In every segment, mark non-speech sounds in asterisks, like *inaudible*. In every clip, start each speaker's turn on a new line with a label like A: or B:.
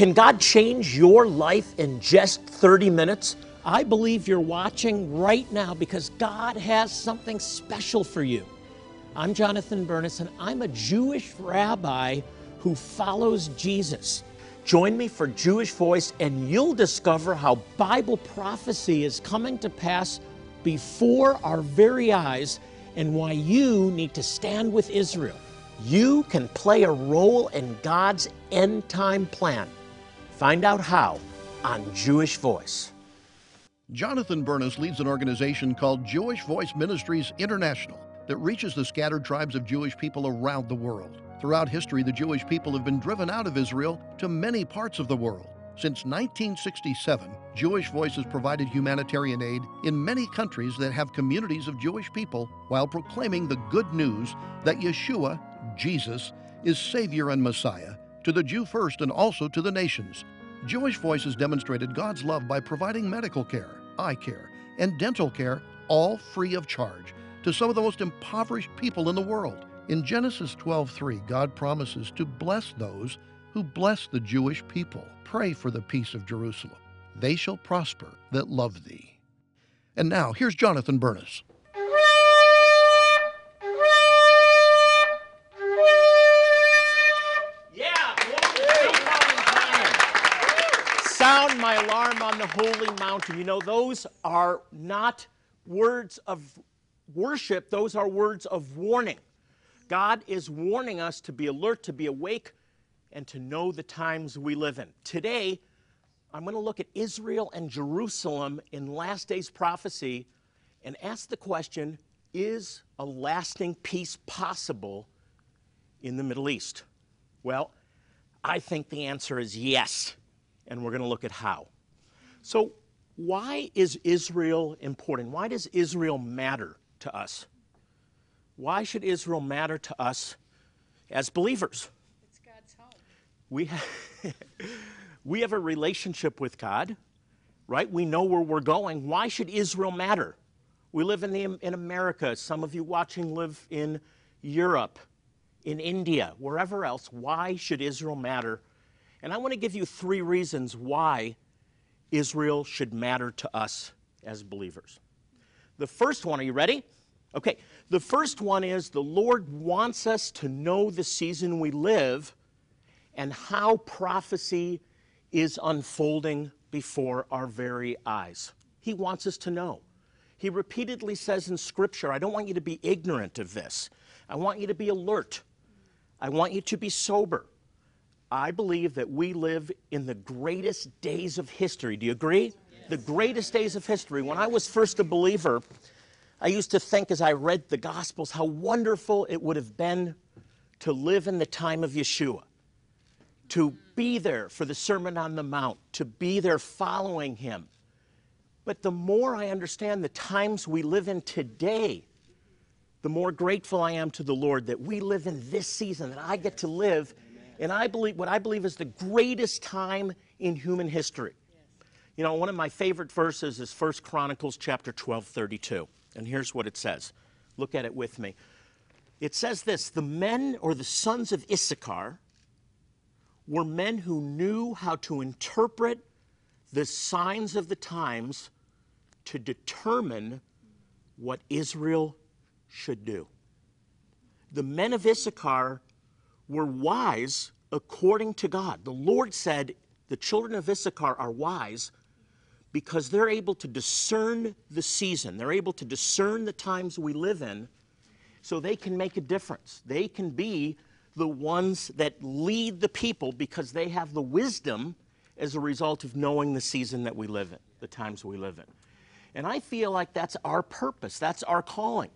A: Can God change your life in just 30 minutes? I believe you're watching right now because God has something special for you. I'm Jonathan Bernis, and I'm a Jewish rabbi who follows Jesus. Join me for Jewish Voice, and you'll discover how Bible prophecy is coming to pass before our very eyes and why you need to stand with Israel. You can play a role in God's end time plan. Find out how on Jewish Voice.
B: Jonathan Bernis leads an organization called Jewish Voice Ministries International that reaches the scattered tribes of Jewish people around the world. Throughout history, the Jewish people have been driven out of Israel to many parts of the world. Since 1967, Jewish Voice has provided humanitarian aid in many countries that have communities of Jewish people while proclaiming the good news that Yeshua, Jesus, is Savior and Messiah to the Jew first and also to the nations. Jewish Voices demonstrated God's love by providing medical care, eye care, and dental care, all free of charge, to some of the most impoverished people in the world. In Genesis 12:3, God promises to bless those who bless the Jewish people. Pray for the peace of Jerusalem. They shall prosper that love thee. And now, here's Jonathan Bernis.
A: Holy mountain. You know, those are not words of worship, those are words of warning. God is warning us to be alert, to be awake, and to know the times we live in. Today, I'm going to look at Israel and Jerusalem in last days prophecy and ask the question is a lasting peace possible in the Middle East? Well, I think the answer is yes, and we're going to look at how. So, why is Israel important? Why does Israel matter to us? Why should Israel matter to us as believers? It's God's home. We have, *laughs* we have a relationship with God, right? We know where we're going. Why should Israel matter? We live in, the, in America. Some of you watching live in Europe, in India, wherever else. Why should Israel matter? And I want to give you three reasons why Israel should matter to us as believers. The first one, are you ready? Okay, the first one is the Lord wants us to know the season we live and how prophecy is unfolding before our very eyes. He wants us to know. He repeatedly says in Scripture, I don't want you to be ignorant of this. I want you to be alert. I want you to be sober. I believe that we live in the greatest days of history. Do you agree? Yes. The greatest days of history. When I was first a believer, I used to think as I read the Gospels how wonderful it would have been to live in the time of Yeshua to be there for the Sermon on the Mount, to be there following him. But the more I understand the times we live in today, the more grateful I am to the Lord that we live in this season, that I get to live and I believe what I believe is the greatest time in human history. You know, one of my favorite verses is 1 Chronicles chapter 12, 32. And here's what it says. Look at it with me. It says this the men or the sons of Issachar, were men who knew how to interpret the signs of the times to determine what Israel should do. The men of Issachar were wise according to God. The Lord said, The children of Issachar are wise because they're able to discern the season, they're able to discern the times we live in, so they can make a difference. They can be the ones that lead the people because they have the wisdom as a result of knowing the season that we live in, the times we live in. And I feel like that's our purpose, that's our calling.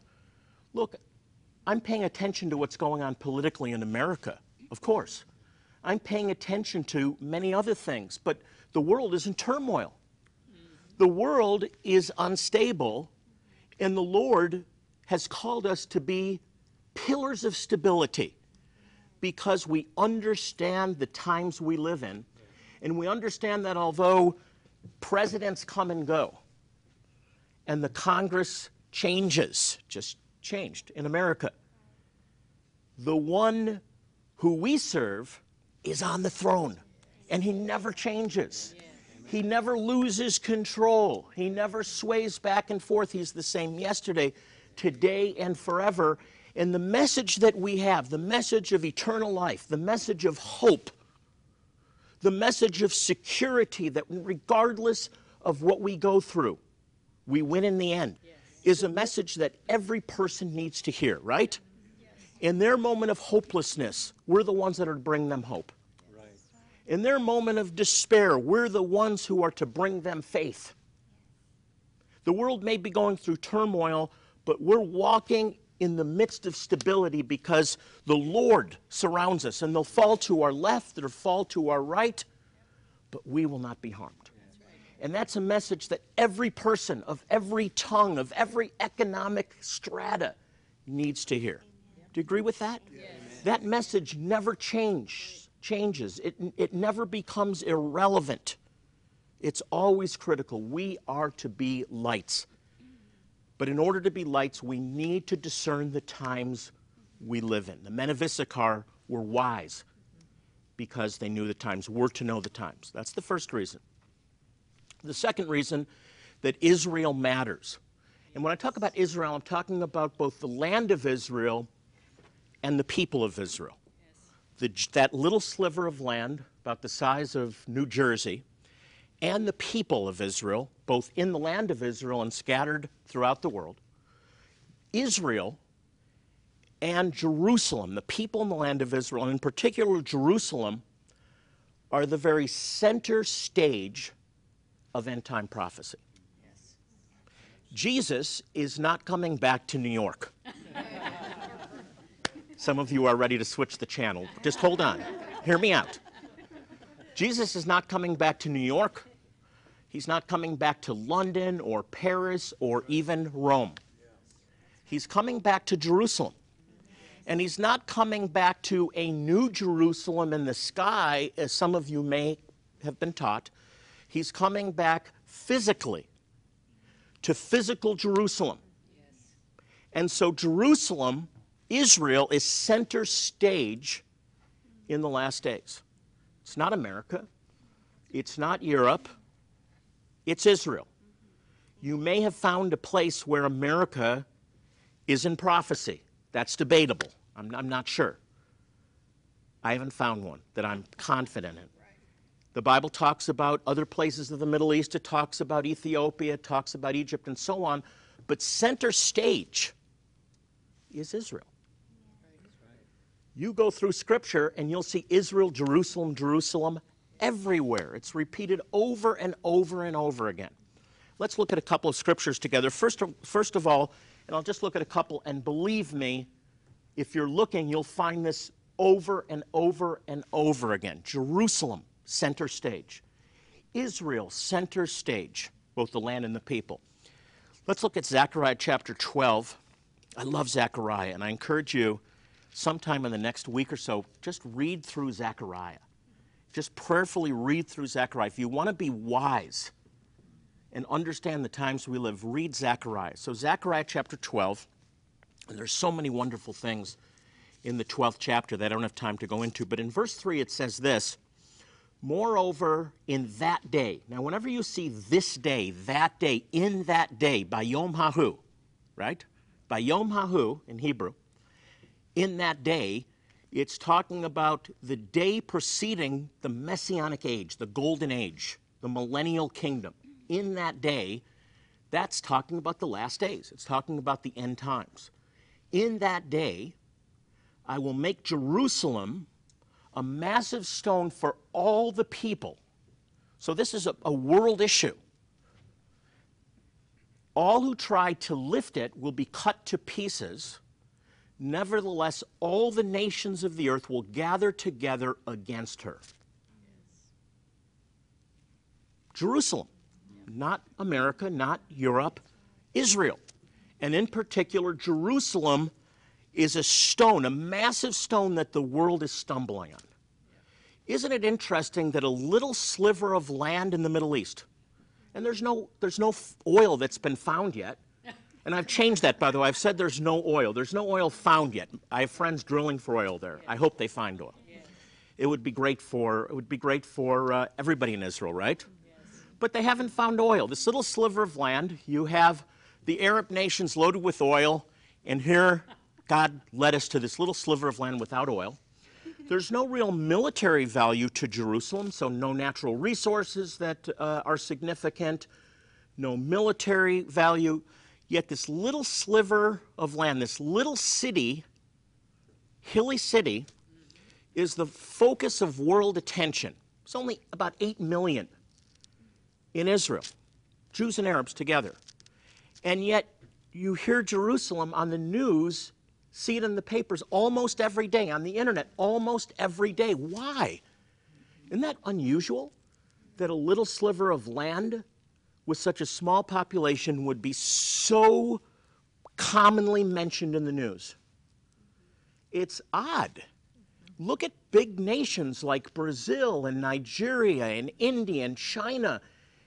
A: Look, I'm paying attention to what's going on politically in America, of course. I'm paying attention to many other things, but the world is in turmoil. The world is unstable, and the Lord has called us to be pillars of stability because we understand the times we live in, and we understand that although presidents come and go, and the Congress changes, just changed in America, the one who we serve is on the throne. And He never changes. He never loses control. He never sways back and forth. He's the same yesterday, today, and forever. And the message that we have, the message of eternal life, the message of hope, the message of security that regardless of what we go through, we win in the end, is a message that every person needs to hear, right? In their moment of hopelessness, we're the ones that are to bring them hope. In their moment of despair, we're the ones who are to bring them faith. The world may be going through turmoil, but we're walking in the midst of stability because the Lord surrounds us, and they'll fall to our left, they'll fall to our right, but we will not be harmed. And that's a message that every person of every tongue, of every economic strata needs to hear. Do you agree with that? That message never changes. changes. It, it never becomes irrelevant. It's always critical. We are to be lights. But in order to be lights, we need to discern the times we live in. The men of Issachar were wise because they knew the times, were to know the times. That's the first reason. The second reason that Israel matters. And when I talk about Israel, I'm talking about both the land of Israel and the people of Israel. The, that little sliver of land, about the size of New Jersey, and the people of Israel, both in the land of Israel and scattered throughout the world. Israel and Jerusalem, the people in the land of Israel, and in particular Jerusalem, are the very center stage of end time prophecy. Jesus is not coming back to New York. *laughs* Some of you are ready to switch the channel. Just hold on. Hear me out. Jesus is not coming back to New York. He's not coming back to London or Paris or even Rome. He's coming back to Jerusalem. And he's not coming back to a new Jerusalem in the sky, as some of you may have been taught. He's coming back physically to physical Jerusalem. And so, Jerusalem, Israel, is center stage in the last days. It's not America, it's not Europe, it's Israel. You may have found a place where America is in prophecy. That's debatable. I'm, I'm not sure. I haven't found one that I'm confident in. The Bible talks about other places of the Middle East, it talks about Ethiopia, it talks about Egypt, and so on. But center stage is Israel. You go through Scripture and you'll see Israel, Jerusalem, Jerusalem everywhere. It's repeated over and over and over again. Let's look at a couple of scriptures together. First of, first of all, and I'll just look at a couple, and believe me, if you're looking, you'll find this over and over and over again. Jerusalem, center stage. Israel, center stage, both the land and the people. Let's look at Zechariah chapter 12. I love Zechariah, and I encourage you sometime in the next week or so, just read through Zechariah. Just prayerfully read through Zechariah. If you want to be wise and understand the times we live, read Zechariah. So, Zechariah chapter 12, and there's so many wonderful things in the 12th chapter that I don't have time to go into, but in verse 3 it says this Moreover, in that day, now whenever you see this day, that day, in that day, by Yom Hahu, right? By Yom Hahu in Hebrew, in that day, it's talking about the day preceding the Messianic age, the golden age, the millennial kingdom. In that day, that's talking about the last days. It's talking about the end times. In that day, I will make Jerusalem a massive stone for all the people. So this is a, a world issue. All who try to lift it will be cut to pieces. Nevertheless, all the nations of the earth will gather together against her. Jerusalem, not America, not Europe, Israel. And in particular, Jerusalem is a stone, a massive stone that the world is stumbling on. Isn't it interesting that a little sliver of land in the Middle East, and there's no, there's no oil that's been found yet, and I've changed that, by the way. I've said there's no oil. There's no oil found yet. I have friends drilling for oil there. I hope they find oil. it would be great for it would be great for uh, everybody in Israel, right? But they haven't found oil. This little sliver of land, you have the Arab nations loaded with oil, and here God led us to this little sliver of land without oil. *laughs* There's no real military value to Jerusalem, so no natural resources that uh, are significant, no military value. Yet this little sliver of land, this little city, hilly city, is the focus of world attention. It's only about 8 million in Israel, Jews and Arabs together. And yet you hear Jerusalem on the news, see it in the papers almost every day, on the internet almost every day. Why? Isn't that unusual that a little sliver of land with such a small population would be so commonly mentioned in the news? It's odd. Look at big nations like Brazil and Nigeria and India and China.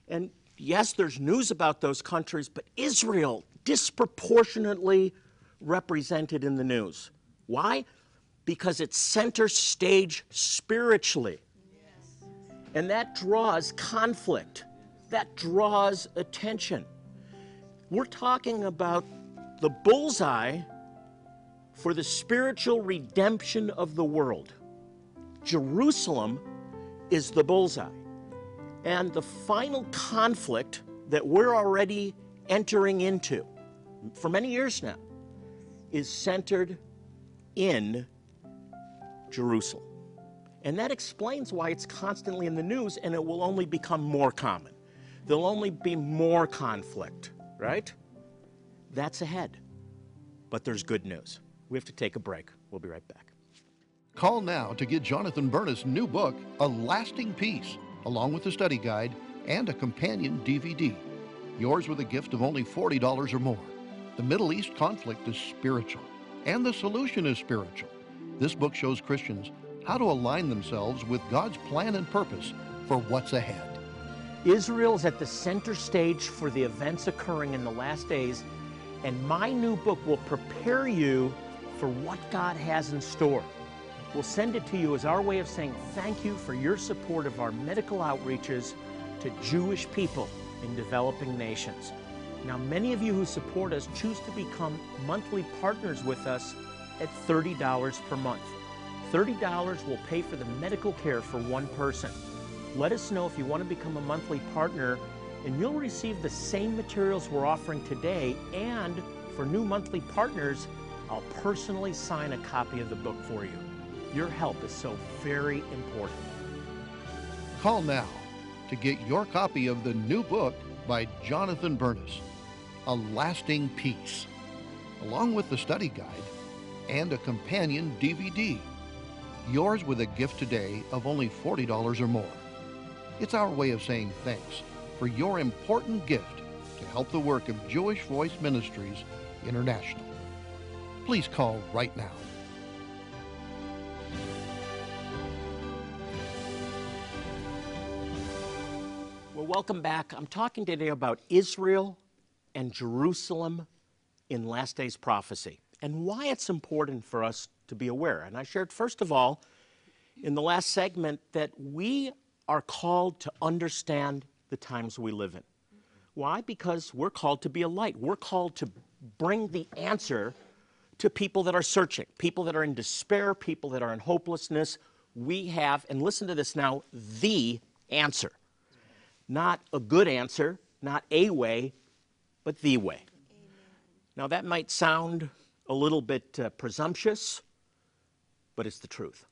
A: And yes, there's news about those countries, but Israel disproportionately represented in the news. Why? Because it's center stage spiritually. And that draws conflict, that draws attention. We're talking about the bullseye for the spiritual redemption of the world. Jerusalem is the bullseye. And the final conflict that we're already entering into for many years now is centered in Jerusalem. And that explains why it's constantly in the news and it will only become more common. There'll only be more conflict, right? That's ahead. But there's good news. We have to take a break. We'll be right back.
B: Call now to get Jonathan Bernis' new book, A Lasting Peace, along with a study guide and a companion DVD. Yours with a gift of only $40 or more. The Middle East conflict is spiritual, and the solution is spiritual. This book shows Christians how to align themselves with God's plan and purpose for what's ahead.
A: Israel is at the center stage for the events occurring in the last days, and my new book will prepare you for what God has in store. We'll send it to you as our way of saying thank you for your support of our medical outreaches to Jewish people in developing nations. Now, many of you who support us choose to become monthly partners with us at $30 per month. $30 will pay for the medical care for one person. Let us know if you want to become a monthly partner, and you'll receive the same materials we're offering today. And for new monthly partners, I'll personally sign a copy of the book for you. Your help is so very important.
B: Call now to get your copy of the new book by Jonathan Bernis, A Lasting Peace, along with the study guide and a companion DVD. Yours with a gift today of only $40 or more. It's our way of saying thanks for your important gift to help the work of Jewish Voice Ministries International. Please call right now.
A: Welcome back. I'm talking today about Israel and Jerusalem in last days prophecy and why it's important for us to be aware. And I shared, first of all, in the last segment, that we are called to understand the times we live in. Why? Because we're called to be a light. We're called to bring the answer to people that are searching, people that are in despair, people that are in hopelessness. We have, and listen to this now, the answer. Not a good answer, not a way, but the way. Now, that might sound a little bit uh, presumptuous, but it's the truth.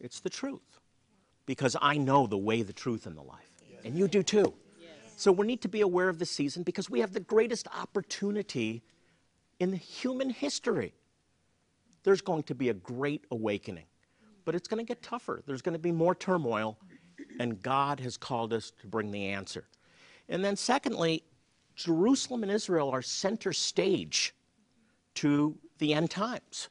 A: It's the truth. Because I know the way, the truth, and the life. And you do too. So we need to be aware of the season because we have the greatest opportunity in human history. There's going to be a great awakening, but it's going to get tougher. There's going to be more turmoil, and God has called us to bring the answer. And then, secondly, Jerusalem and Israel are center stage to the end times.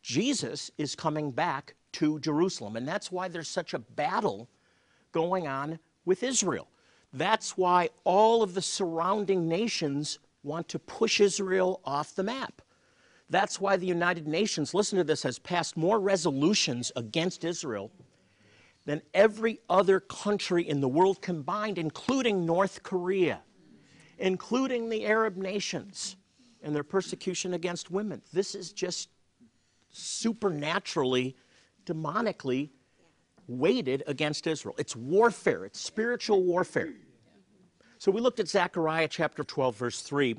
A: Jesus is coming back to Jerusalem, and that's why there's such a battle going on with Israel. That's why all of the surrounding nations want to push Israel off the map. That's why the United Nations, listen to this, has passed more resolutions against Israel than every other country in the world combined, including North Korea, including the Arab nations and their persecution against women. This is just supernaturally, demonically weighted against Israel. It's warfare, it's spiritual warfare. So we looked at Zechariah chapter 12, verse 3,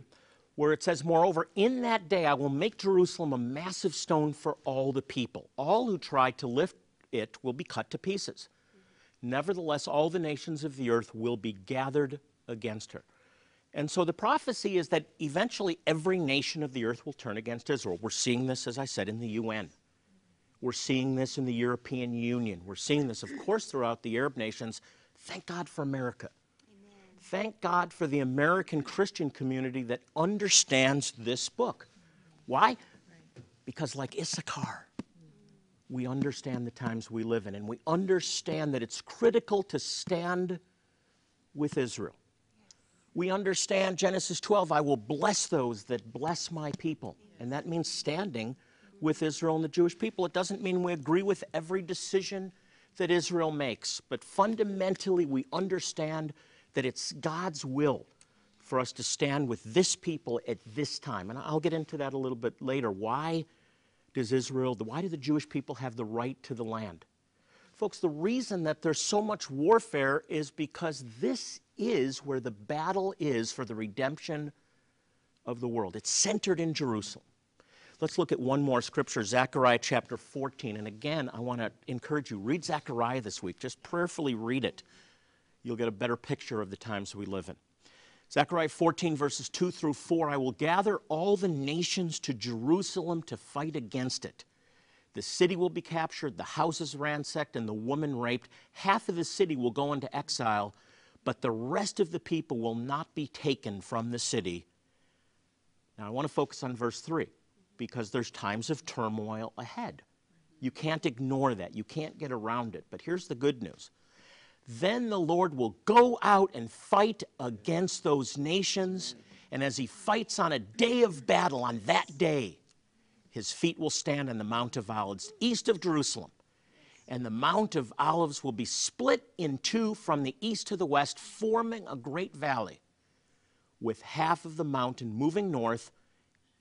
A: where it says, Moreover, in that day I will make Jerusalem a massive stone for all the people. All who try to lift it will be cut to pieces. Nevertheless, all the nations of the earth will be gathered against her. And so the prophecy is that eventually every nation of the earth will turn against Israel. We're seeing this, as I said, in the UN. We're seeing this in the European Union. We're seeing this, of course, throughout the Arab nations. Thank God for America. Thank God for the American Christian community that understands this book. Why? Because, like Issachar, we understand the times we live in, and we understand that it's critical to stand with Israel. We understand Genesis 12 I will bless those that bless my people. And that means standing with Israel and the Jewish people. It doesn't mean we agree with every decision that Israel makes, but fundamentally we understand that it's God's will for us to stand with this people at this time. And I'll get into that a little bit later. Why does Israel, why do the Jewish people have the right to the land? Folks, the reason that there's so much warfare is because this is where the battle is for the redemption of the world. It's centered in Jerusalem. Let's look at one more scripture, Zechariah chapter 14. And again, I want to encourage you, read Zechariah this week. Just prayerfully read it. You'll get a better picture of the times we live in. Zechariah 14, verses 2 through 4 I will gather all the nations to Jerusalem to fight against it. The city will be captured, the houses ransacked, and the woman raped. Half of the city will go into exile, but the rest of the people will not be taken from the city. Now, I want to focus on verse 3 because there's times of turmoil ahead. You can't ignore that. You can't get around it. But here's the good news. Then the Lord will go out and fight against those nations. And as he fights on a day of battle, on that day, his feet will stand on the Mount of Olives, east of Jerusalem. And the Mount of Olives will be split in two from the east to the west, forming a great valley, with half of the mountain moving north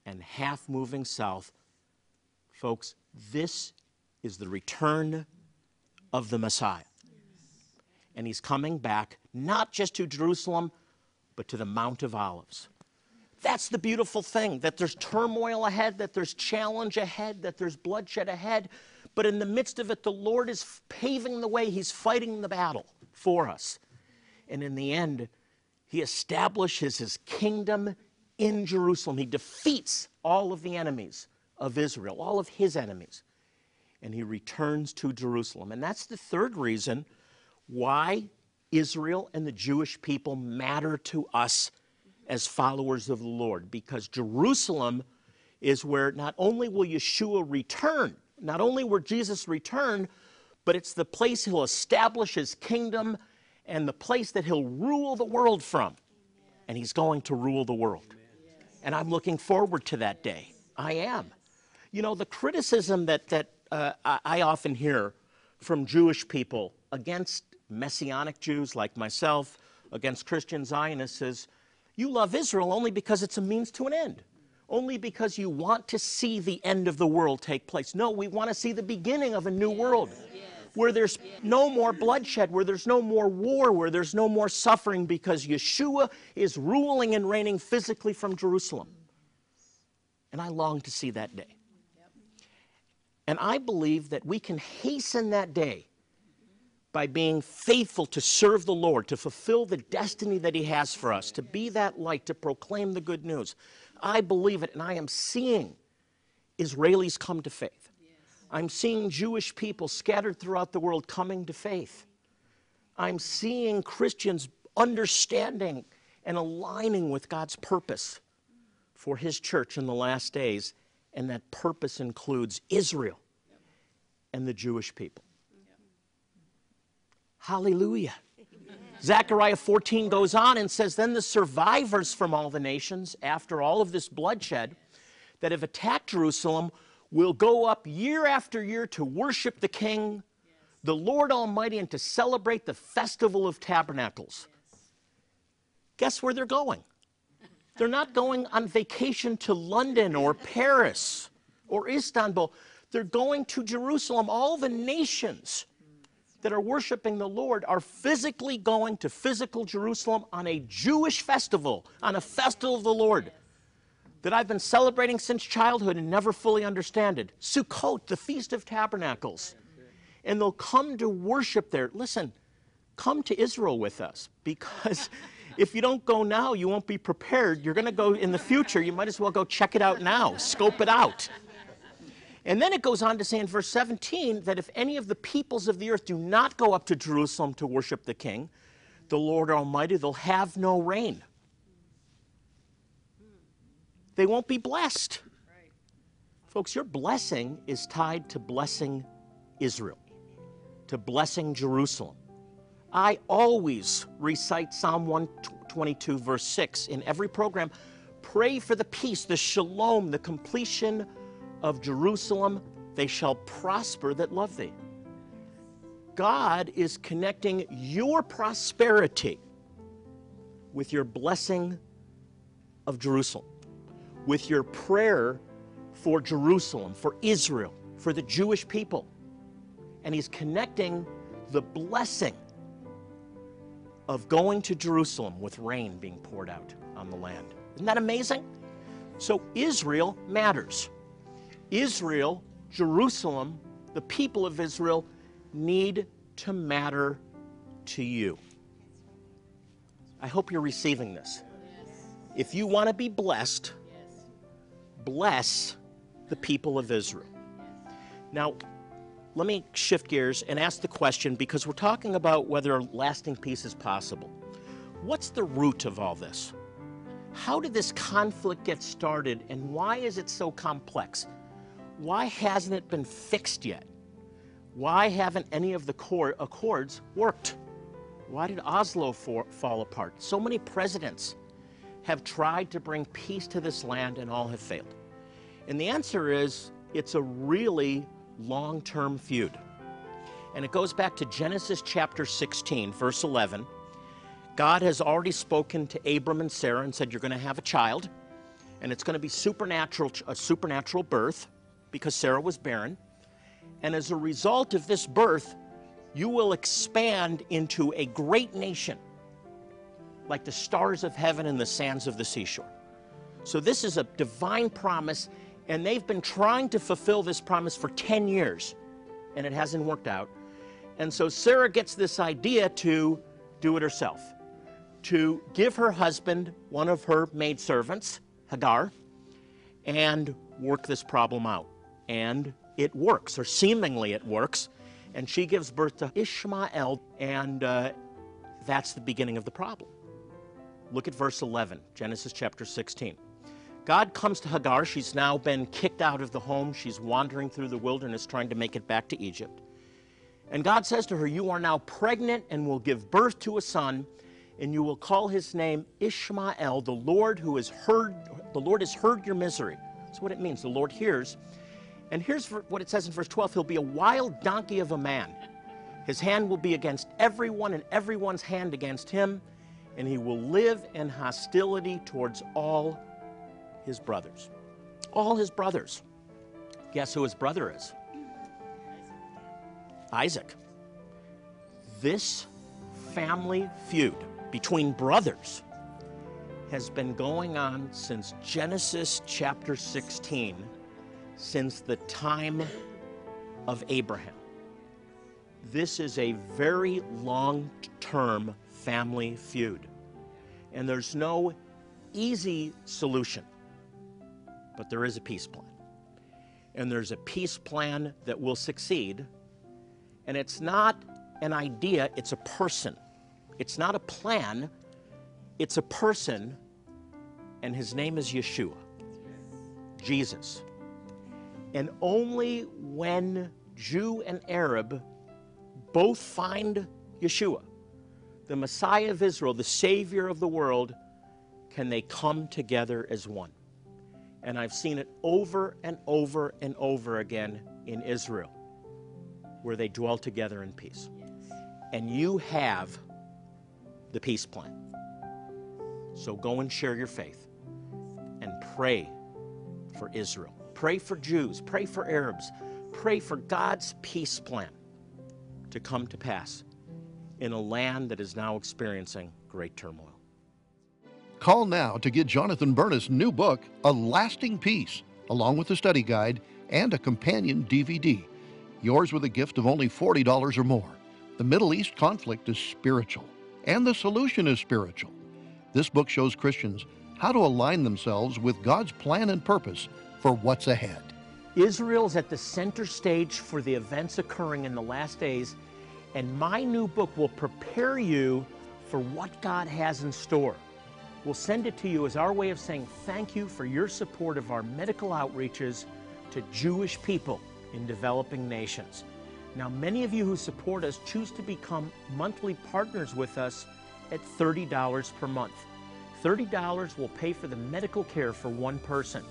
A: and half moving south. Folks, this is the return of the Messiah. And he's coming back not just to Jerusalem, but to the Mount of Olives. That's the beautiful thing that there's turmoil ahead, that there's challenge ahead, that there's bloodshed ahead. But in the midst of it, the Lord is paving the way. He's fighting the battle for us. And in the end, He establishes His kingdom in Jerusalem. He defeats all of the enemies of Israel, all of his enemies, and he returns to Jerusalem. And that's the third reason why Israel and the Jewish people matter to us as followers of the Lord, because Jerusalem is where not only will Yeshua return, not only will Jesus return, but it's the place he'll establish his kingdom and the place that he'll rule the world from. And he's going to rule the world. And I'm looking forward to that day. I am. You know, the criticism that, that uh, I often hear from Jewish people against Messianic Jews like myself, against Christian Zionists is you love Israel only because it's a means to an end, only because you want to see the end of the world take place. No, we want to see the beginning of a new world where there's no more bloodshed, where there's no more war, where there's no more suffering because Yeshua is ruling and reigning physically from Jerusalem. And I long to see that day. And I believe that we can hasten that day by being faithful to serve the Lord, to fulfill the destiny that He has for us, to be that light, to proclaim the good news. I believe it, and I am seeing Israelis come to faith. I'm seeing Jewish people scattered throughout the world coming to faith. I'm seeing Christians understanding and aligning with God's purpose for His church in the last days, and that purpose includes Israel and the Jewish people. Hallelujah. Zechariah 14 goes on and says, Then the survivors from all the nations, after all of this bloodshed that have attacked Jerusalem, will go up year after year to worship the King, the Lord Almighty and to celebrate the Festival of Tabernacles. Guess where they're going? They're not going on vacation to London or Paris or Istanbul. They're going to Jerusalem. All the nations that are worshiping the Lord are physically going to physical Jerusalem on a Jewish festival, on a festival of the Lord that I've been celebrating since childhood and never fully understood. Sukkot, the Feast of Tabernacles. And they'll come to worship there. Listen, come to Israel with us because *laughs* if you don't go now, you won't be prepared. You're going to go in the future. You might as well go check it out now, scope it out. And then it goes on to say in verse 17 that if any of the peoples of the earth do not go up to Jerusalem to worship the king, the Lord Almighty, they'll have no rain. They won't be blessed. Right. Folks, your blessing is tied to blessing Israel, to blessing Jerusalem. I always recite Psalm 122, verse 6 in every program. Pray for the peace, the shalom, the completion of Jerusalem. They shall prosper that love thee. God is connecting your prosperity with your blessing of Jerusalem, with your prayer for Jerusalem, for Israel, for the Jewish people. And He's connecting the blessing of going to Jerusalem with rain being poured out on the land. Isn't that amazing? So Israel matters. Israel, Jerusalem, the people of Israel need to matter to you. I hope you're receiving this. If you want to be blessed, bless the people of Israel. Now, let me shift gears and ask the question because we're talking about whether lasting peace is possible. What's the root of all this? How did this conflict get started and why is it so complex? Why hasn't it been fixed yet? Why haven't any of the core accords worked? Why did Oslo for, fall apart? So many presidents have tried to bring peace to this land and all have failed. And the answer is it's a really long term feud. And it goes back to Genesis chapter 16, verse 11. God has already spoken to Abram and Sarah and said, You're going to have a child, and it's going to be supernatural, a supernatural birth because Sarah was barren. And as a result of this birth, you will expand into a great nation, like the stars of heaven and the sands of the seashore. So, this is a divine promise, and they've been trying to fulfill this promise for 10 years, and it hasn't worked out. And so Sarah gets this idea to do it herself, to give her husband one of her maidservants, Hagar, and work this problem out. And it works, or seemingly it works. And she gives birth to Ishmael, and uh, that's the beginning of the problem. Look at verse 11, Genesis chapter 16. God comes to Hagar. She's now been kicked out of the home. She's wandering through the wilderness trying to make it back to Egypt. And God says to her, You are now pregnant and will give birth to a son, and you will call his name Ishmael, the Lord who has heard the Lord has heard your misery. That's what it means. The Lord hears. And here's what it says in verse 12 He'll be a wild donkey of a man. His hand will be against everyone, and everyone's hand against him, and he will live in hostility towards all his brothers. All his brothers. Guess who his brother is? Isaac. This family feud between brothers has been going on since Genesis chapter 16, since the time of Abraham. This is a very long term family feud, and there's no easy solution but there is a peace plan. And there's a peace plan that will succeed. And it's not an idea, it's a person. It's not a plan, it's a person, and his name is Yeshua, Jesus. And only when Jew and Arab both find Yeshua, the Messiah of Israel, the Savior of the world, can they come together as one. And I've seen it over and over and over again in Israel. where they dwell together in peace. And you have the peace plan. So go and share your faith and pray for Israel. Pray for Jews. Pray for Arabs. Pray for God's peace plan to come to pass in a land that is now experiencing great turmoil.
B: Call now to get Jonathan Bernis' new book, A Lasting Peace, along with a study guide and a companion DVD. Yours with a gift of only $40 or more. The Middle East conflict is spiritual, and the solution is spiritual. This book shows Christians how to align themselves with God's plan and purpose for what's ahead.
A: Israel is at the center stage for the events occurring in the last days, and my new book will prepare you for what God has in store. We'll send it to you as our way of saying thank you for your support of our medical outreaches to Jewish people in developing nations. Now, many of you who support us choose to become monthly partners with us at $30 per month. $30 will pay for the medical care for one person.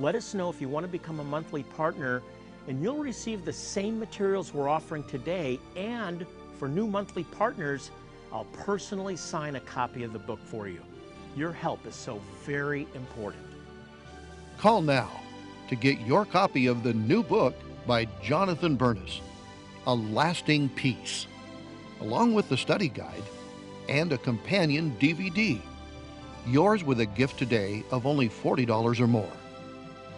A: Let us know if you want to become a monthly partner, and you'll receive the same materials we're offering today. And for new monthly partners, I'll personally sign a copy of the book for you. Your help is so very important.
B: Call now to get your copy of the new book by Jonathan Bernis, A Lasting Peace, along with the study guide and a companion DVD. Yours with a gift today of only $40 or more.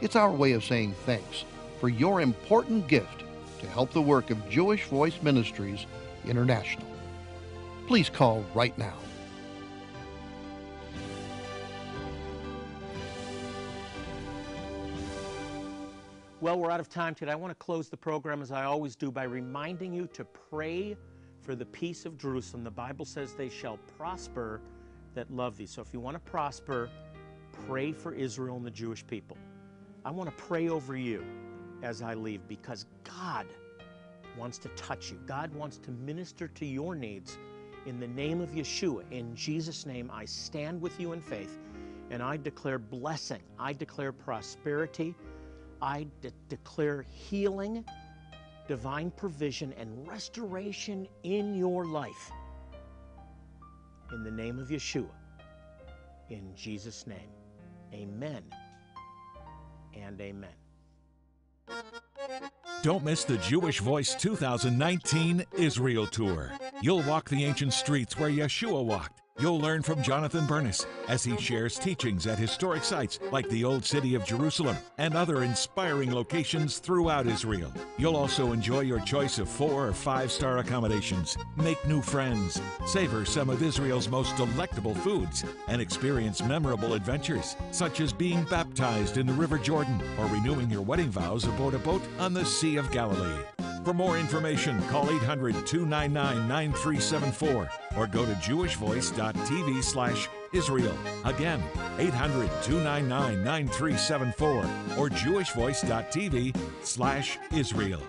B: It's our way of saying thanks for your important gift to help the work of Jewish Voice Ministries International. Please call right now.
A: Well, we're out of time today. I want to close the program as I always do by reminding you to pray for the peace of Jerusalem. The Bible says they shall prosper that love thee. So if you want to prosper, pray for Israel and the Jewish people. I want to pray over you as I leave because God wants to touch you. God wants to minister to your needs in the name of Yeshua. In Jesus' name, I stand with you in faith and I declare blessing. I declare prosperity. I de- declare healing, divine provision, and restoration in your life. In the name of Yeshua. In Jesus' name. Amen and amen.
C: Don't miss the Jewish Voice 2019 Israel Tour. You'll walk the ancient streets where Yeshua walked. You'll learn from Jonathan Bernis as he shares teachings at historic sites like the Old City of Jerusalem and other inspiring locations throughout Israel. You'll also enjoy your choice of four or five star accommodations, make new friends, savor some of Israel's most delectable foods, and experience memorable adventures such as being baptized in the River Jordan or renewing your wedding vows aboard a boat on the Sea of Galilee. For more information, call 800 299 9374 or go to jewishvoice.tv slash Israel. Again, 800 299 9374 or jewishvoice.tv slash Israel.